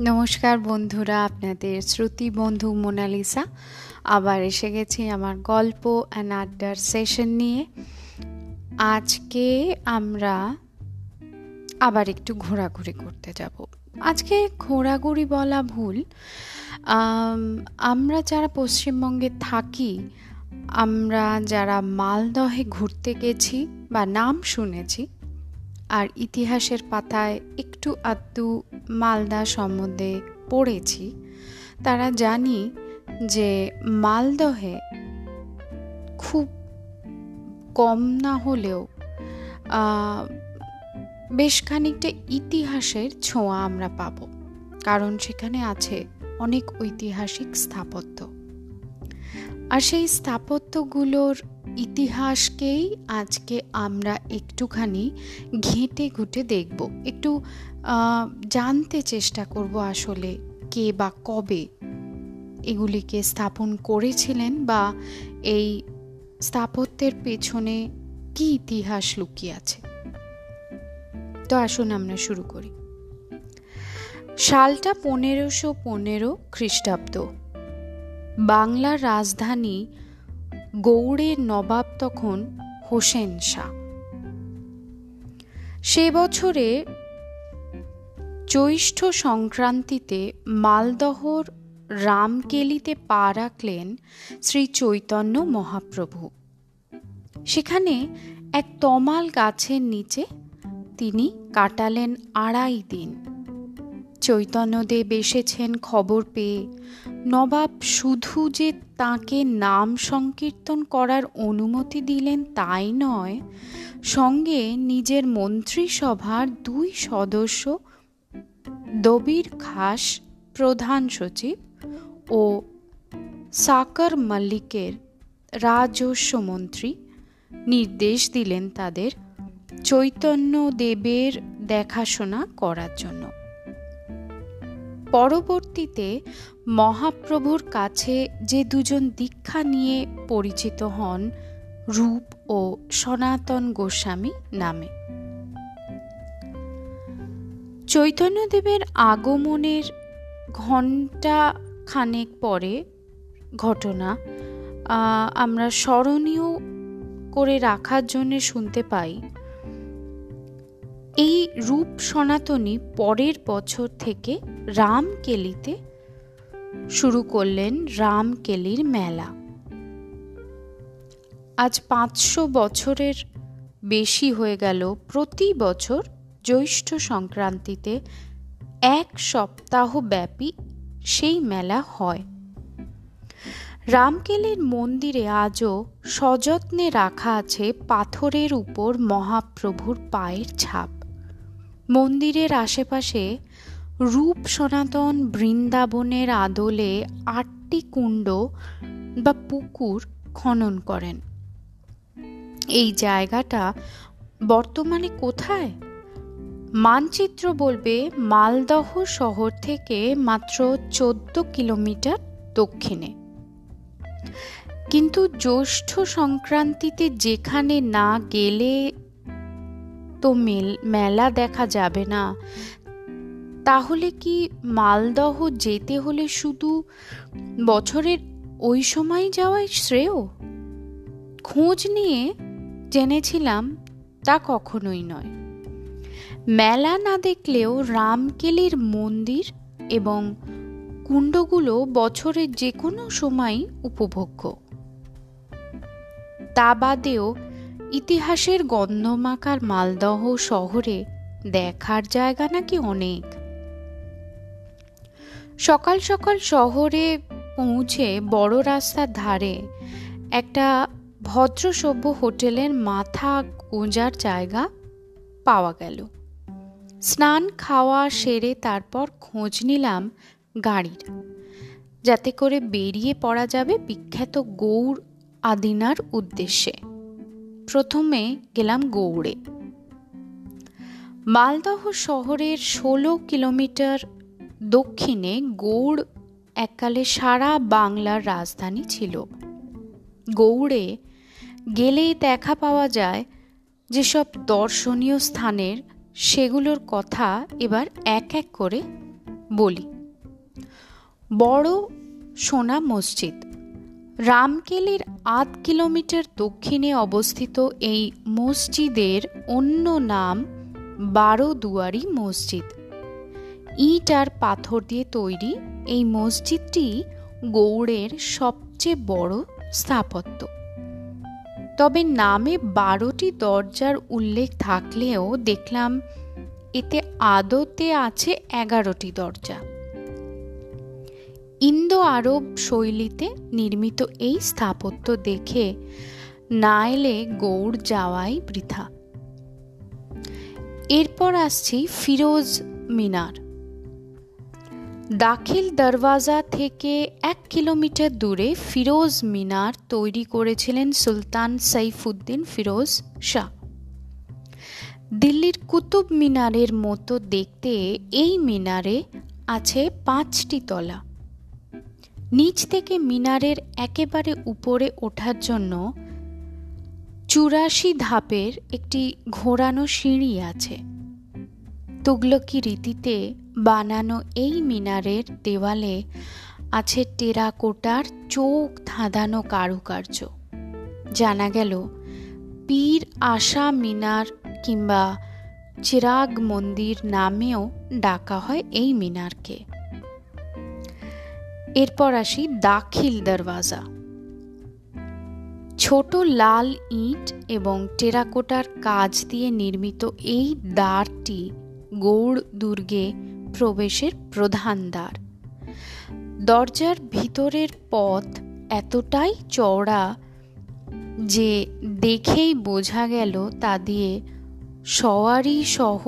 নমস্কার বন্ধুরা, আপনাদের শ্রুতি বন্ধু মোনালিসা। আবার এসে গেছি আমার গল্প অ্যান্ড আড্ডার সেশন নিয়ে। আজকে আমরা আবার একটু ঘোরাঘুরি করতে যাব। আজকে ঘোরাঘুরি বলা ভুল। আমরা যারা পশ্চিমবঙ্গে থাকি, আমরা যারা মালদহে ঘুরতে গেছি বা নাম শুনেছি আর ইতিহাসের পাতায় একটু আধটু মালদা সম্বন্ধে পড়েছি। তারা জানি যে মালদহে খুব কম না হলেও বেশ খানিকটা ইতিহাসের ছোঁয়া আমরা পাব। কারণ সেখানে আছে অনেক ঐতিহাসিক স্থাপত্য। আর সেই স্থাপত্যগুলোর ইতিহাসকেই আজকে আমরা একটুখানি ঘেঁটে ঘুটে দেখব। একটু জানতে চেষ্টা করব আসলে কে বা কবে এগুলিকে স্থাপন করেছিলেন বা এই স্থাপত্যের পেছনে কি ইতিহাস লুকিয়ে আছে। তো আসুন আমরা শুরু করি। সালটা পনেরোশো পনেরো খ্রিস্টাব্দ। বাংলার রাজধানী গৌড়ের নবাব তখন হোসেন শাহ। সে বছরে জ্যৈষ্ঠ সংক্রান্তিতে মালদহর রামকেলিতে পা রাখলেন শ্রী চৈতন্য মহাপ্রভু। সেখানে এক তমাল গাছের নিচে তিনি কাটালেন আড়াই দিন। চৈতন্যদেব এসেছেন খবর পেয়ে নবাব শুধু যে তাকে নাম সংকীর্তন করার অনুমতি দিলেন তাই নয়, সঙ্গে নিজের মন্ত্রিসভার দুই সদস্য, দবির খাস প্রধান সচিব ও সাকর মল্লিকের রাজস্ব মন্ত্রী নির্দেশ দিলেন তাদের চৈতন্য দেবের দেখাশোনা করার জন্য। পরবর্তীতে মহাপ্রভুর কাছে যে দুজন দীক্ষা নিয়ে পরিচিত হন রূপ ও সনাতন গোস্বামী নামে। চৈতন্যদেবের আগমনের ঘণ্টা খানেক পরে ঘটনা আমরা স্মরণীয় করে রাখার জন্য শুনতে পাই এই রূপ সনাতনী পরের বছর থেকে রামকেলিতে শুরু করলেন রামকেলির মেলা। আজ পাঁচশো বছরের বেশি হয়ে গেল প্রতি বছর জ্যৈষ্ঠ সংক্রান্তিতে এক সপ্তাহ ব্যাপী সেই মেলা হয়। রামকেলির মন্দিরে আজও সযত্নে রাখা আছে পাথরের উপর মহাপ্রভুর পায়ের ছাপ। মন্দিরের আশেপাশে রূপ সনাতন বৃন্দাবনের আদলে আটটি কুণ্ড বা পুকুর খনন করেন। এই জায়গাটা বর্তমানে কোথায়? মানচিত্র বলবে মালদহ শহর থেকে মাত্র চোদ্দ কিলোমিটার দক্ষিণে। কিন্তু জ্যৈষ্ঠ সংক্রান্তিতে যেখানে না গেলে তো মেল, মেলা দেখা যাবে না। তাহলে কি মালদহ যেতে হলে শুধু বছরের ওই সময় যাওয়াই শ্রেয়? খোঁজ নিয়ে জেনেছিলাম তা কখনোই নয়। মেলা না দেখলেও রামকেলির মন্দির এবং কুণ্ডগুলো বছরের যে কোনো সময় উপভোগ্য। তা বাদেও ইতিহাসের গন্ধমাকার মালদহ শহরে দেখার জায়গা নাকি অনেক। সকাল সকাল শহরে পৌঁছে বড় রাস্তার ধারে একটা ভদ্রসভ্য হোটেলের মাথা গোঁজার জায়গা পাওয়া গেল। স্নান খাওয়া সেরে তারপর খোঁজ নিলাম গাড়ির। যাতে করে বেরিয়ে পড়া যাবে বিখ্যাত গৌড় আদিনার উদ্দেশ্যে। প্রথমে গেলাম গৌড়ে। মালদহ শহরের ষোলো কিলোমিটার দক্ষিণে গৌড় এককালে সারা বাংলার রাজধানী ছিল। গৌড়ে গেলেই দেখা পাওয়া যায় যেসব দর্শনীয় স্থানের সেগুলোর কথা এবার এক এক করে বলি। বড় সোনা মসজিদ রামকেলির আধ কিলোমিটার দক্ষিণে অবস্থিত এই মসজিদের অন্য নাম বারো দুয়ারি মসজিদ। ইট আর পাথর দিয়ে তৈরি এই মসজিদটি গৌড়ের সবচেয়ে বড় স্থাপত্য। তবে নামে বারোটি দরজার উল্লেখ থাকলেও দেখলাম এতে আদতে আছে এগারোটি দরজা। ইন্দো আরব শৈলীতে নির্মিত এই স্থাপত্য দেখে না এলে গৌড় যাওয়াই বৃথা। এরপর আসছি ফিরোজ মিনার। দাখিল দরওয়াজা থেকে এক কিলোমিটার দূরে ফিরোজ মিনার তৈরি করেছিলেন সুলতান সাইফুদ্দিন ফিরোজ শাহ। দিল্লির কুতুব মিনারের মতো দেখতে এই মিনারে আছে পাঁচটি তলা। নিচ থেকে মিনারের একেবারে উপরে ওঠার জন্য চুরাশি ধাপের একটি ঘোরানো সিঁড়ি আছে। তুগলকি রীতিতে বানানো এই মিনারের দেওয়ালে আছে টেরাকোটার চোখ ধাঁধানো কারুকার্য। জানা গেল, পীর আশা মিনার কিংবা চিরাগ মন্দির নামেও ডাকা হয় এই মিনারকে। এরপর আসি দাখিল দরওয়াজা। ছোট লাল ইট এবং টেরাকোটার কাজ দিয়ে নির্মিত এই দ্বারটি গৌড় দুর্গে প্রবেশের প্রধান দ্বার। দরজার ভিতরের পথ এতটাই চওড়া যে দেখেই বোঝা গেল তা দিয়ে সওয়ারি সহ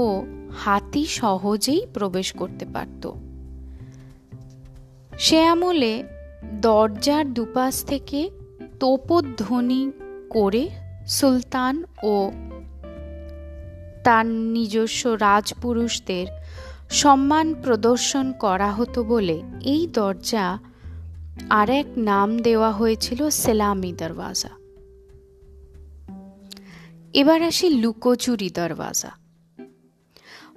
হাতি সহজেই প্রবেশ করতে পারত। সে আমলে দরজার দুপাশ থেকে তোপধ্বনি করে সুলতান ও তার নিজস্ব রাজপুরুষদের সম্মান প্রদর্শন করা হতো বলে এই দরজা আর এক নাম দেওয়া হয়েছিল সেলামি দরওয়াজা। এবার আসি লুকোচুরি দরওয়াজা।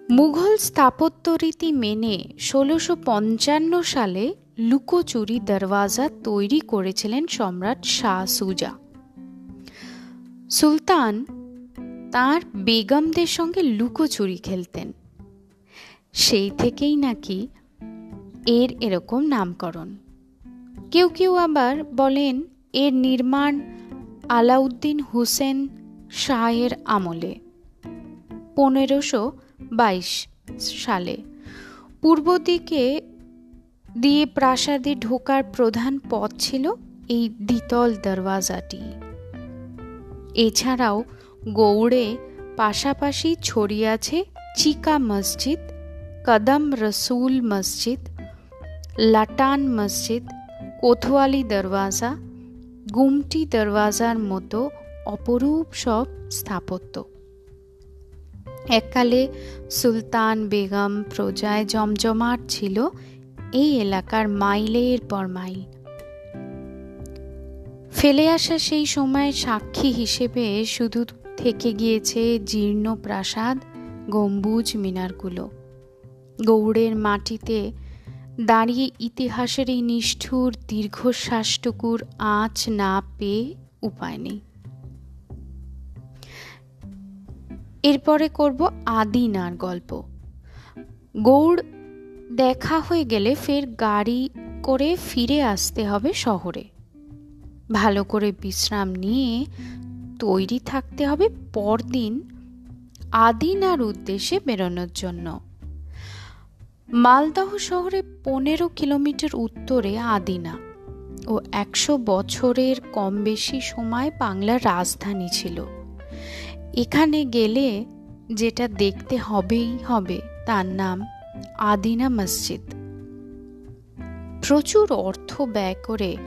মুঘল স্থাপত্য রীতি মেনে ষোলোশো পঞ্চান্ন সালে লুকোচুরি দরওয়াজা তৈরি করেছিলেন সম্রাট শাহ সুজা। সুলতান তার বেগমদের সঙ্গে লুকোচুরি খেলতেন। সেই থেকেই নাকি এর এরকম নামকরণ। কেউ কেউ আবার বলেন, এর নির্মাণ আলাউদ্দিন হুসেন শাহের আমলে, পনেরোশো বাইশ সালে। পূর্ব দিকে দিয়ে প্রাসাদে ঢোকার প্রধান পথ ছিল এই দ্বিতল দরওয়াজাটি। এছাড়াও গৌড়ে পাশাপাশি ছড়িয়ে আছে চিকা মসজিদ, কদম রসুল মসজিদ, লাটান মসজিদ কোথওয়ালি দরওয়াজা, গুমটি দরওয়াজার মতো অপরূপ সব স্থাপত্য। এককালে সুলতান বেগম প্রজায় জমজমাট ছিল এই এলাকার মাইলের পর মাইল। ফেলে আসা সেই সময় সাক্ষী হিসেবে শুধু থেকে গিয়েছে জীর্ণ প্রাসাদ, গম্বুজ মিনারগুলো। গৌড়ের মাটিতে দাঁড়িয়ে ইতিহাসের এই নিষ্ঠুর দীর্ঘশ্বাসটুকুর আঁচ না পেয়ে উপায় নেই। এরপরে করব আদিনার গল্প। গৌড় দেখা হয়ে গেলে ফের গাড়ি করে ফিরে আসতে হবে শহরে। ভালো করে বিশ্রাম নিয়ে তৈরি থাকতে হবে পরদিন আদিনার উদ্দেশ্যে বেরোনোর জন্য। মালদহ শহরে পনেরো কিলোমিটার উত্তরে আদিনা ও একশো বছরের কম বেশি সময় বাংলার রাজধানী ছিল। এখানে গেলে যেটা দেখতে হবেই হবে তার নাম আদিনা মসজিদ। প্রচুর অর্থ ব্যয় করে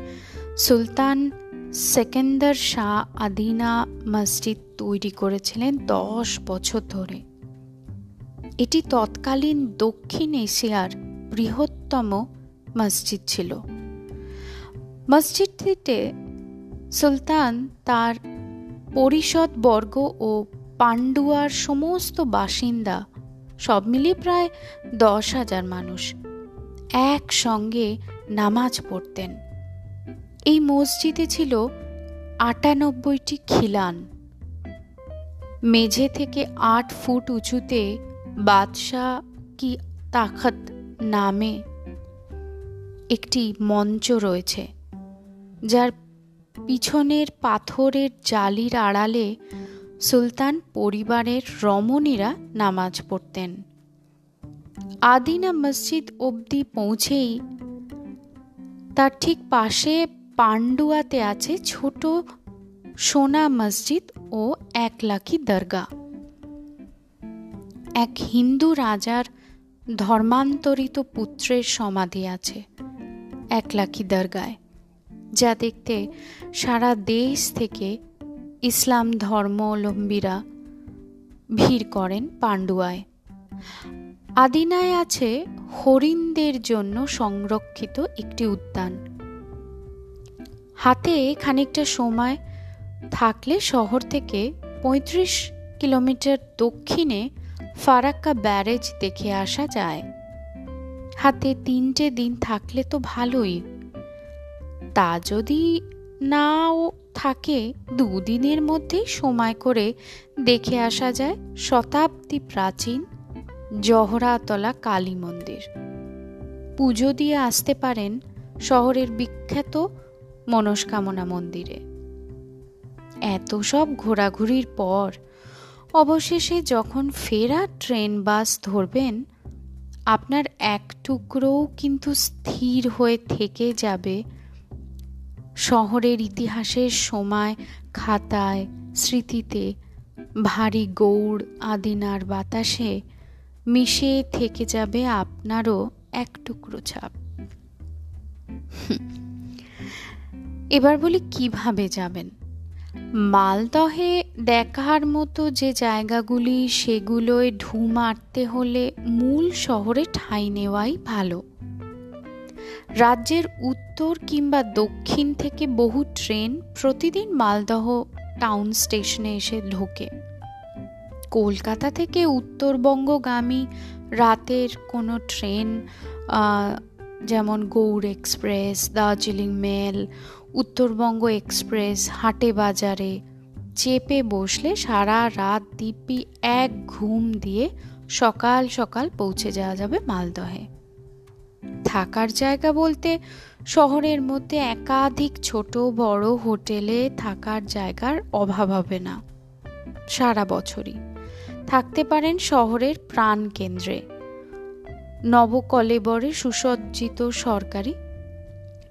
সুলতান সেকেন্দার শাহ আদিনা মসজিদ তৈরি করেছিলেন দশ বছর ধরে। এটি তৎকালীন দক্ষিণ এশিয়ার বৃহত্তম মসজিদ ছিল। মসজিদটিতে সুলতান তার পরিষদ বর্গ ও পান্ডুয়ার সমস্ত বাসিন্দা সব মিলিয়ে প্রায় দশ হাজার মানুষ একসঙ্গে নামাজ পড়তেন। এই মসজিদে ছিল আটানব্বইটি খিলান। মেঝে থেকে আট ফুট উঁচুতে বাদশাহ কি তাখত নামে একটি মঞ্চ রয়েছে, যার পিছনের পাথরের জালির আড়ালে সুলতান পরিবারের রমণীরা নামাজ পড়তেন। আদিনা মসজিদ অবধি পৌঁছেই তার ঠিক পাশে পান্ডুয়াতে আছে ছোট সোনা মসজিদ ও এক লাখি দরগা এক হিন্দু রাজার ধর্মান্তরিত পুত্রের সমাধি আছে এক লাখি দরগায়, যা দেখতে সারা দেশ থেকে ইসলাম ধর্মাবলম্বীরা ভিড় করেন পান্ডুয়ায়। আদিনায় আছে হরিণদের জন্য সংরক্ষিত একটি উদ্যান। হাতে খানিকটা সময় থাকলে শহর থেকে ৩৫ কিলোমিটার দক্ষিণে ফারাক্কা ব্যারেজ দেখে আসা যায়। হাতে তিনটে দিন থাকলে তো ভালোই। তা যদি নাও থাকে, দুদিনের মধ্যেই সময় করে দেখে আসা যায় শতাব্দী প্রাচীন জহরাতলা কালী মন্দির। পুজো দিয়ে আসতে পারেন শহরের বিখ্যাত মনস্কামনা মন্দিরে। এত সব ঘোরাঘুরির পর অবশেষে যখন ফেরা ট্রেন, বাস ধরবেন, আপনার এক টুকরোও কিন্তু স্থির হয়ে থেকে যাবে শহরের ইতিহাসের সময় খাতায়, স্মৃতিতে ভারী গৌড় আদিনার বাতাসে মিশে থেকে যাবে আপনারও এক টুকরো ছাপ। এবার বলি কীভাবে যাবেন? মালদহে দেখার মতো যে জায়গাগুলি, সেগুলোয় ঢু মারতে হলে মূল শহরে ঠাঁই নেওয়াই ভালো। রাজ্যের উত্তর কিংবা দক্ষিণ থেকে বহু ট্রেন প্রতিদিন মালদহ টাউন স্টেশনে এসে ঢোকে। কলকাতা থেকে উত্তরবঙ্গগামী রাতের কোনো ট্রেন যেমন Gour Express, Darjeeling Mail, Uttarbanga Express, হাটে বাজারে চেপে বসলে সারা রাত দিব্যি এক ঘুম দিয়ে সকাল সকাল পৌঁছে যাওয়া যাবে মালদহে। থাকার জায়গা বলতে শহরের মধ্যে একাধিক ছোট বড় হোটেলে থাকার জায়গার অভাব হবে না। সারা বছরই। থাকতে পারেন শহরের প্রাণ কেন্দ্রে। নবকলেবরে সুসজ্জিত সরকারি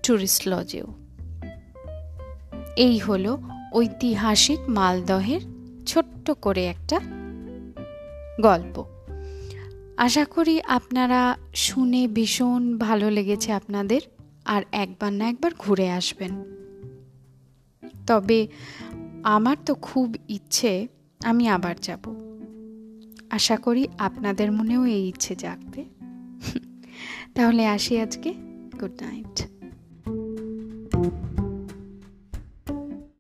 ট্যুরিস্ট লজেও। এই হলো ঐতিহাসিক মালদহের ছোট্ট করে একটা গল্প। আশা করি আপনারা শুনে ভীষণ ভালো লেগেছে আপনাদের, আর একবার না একবার ঘুরে আসবেন। তবে আমার তো খুব ইচ্ছে, আমি আবার যাব। আশা করি আপনাদের মনেও এই ইচ্ছে জাগবে। তাহলে আসি আজকে। Good night.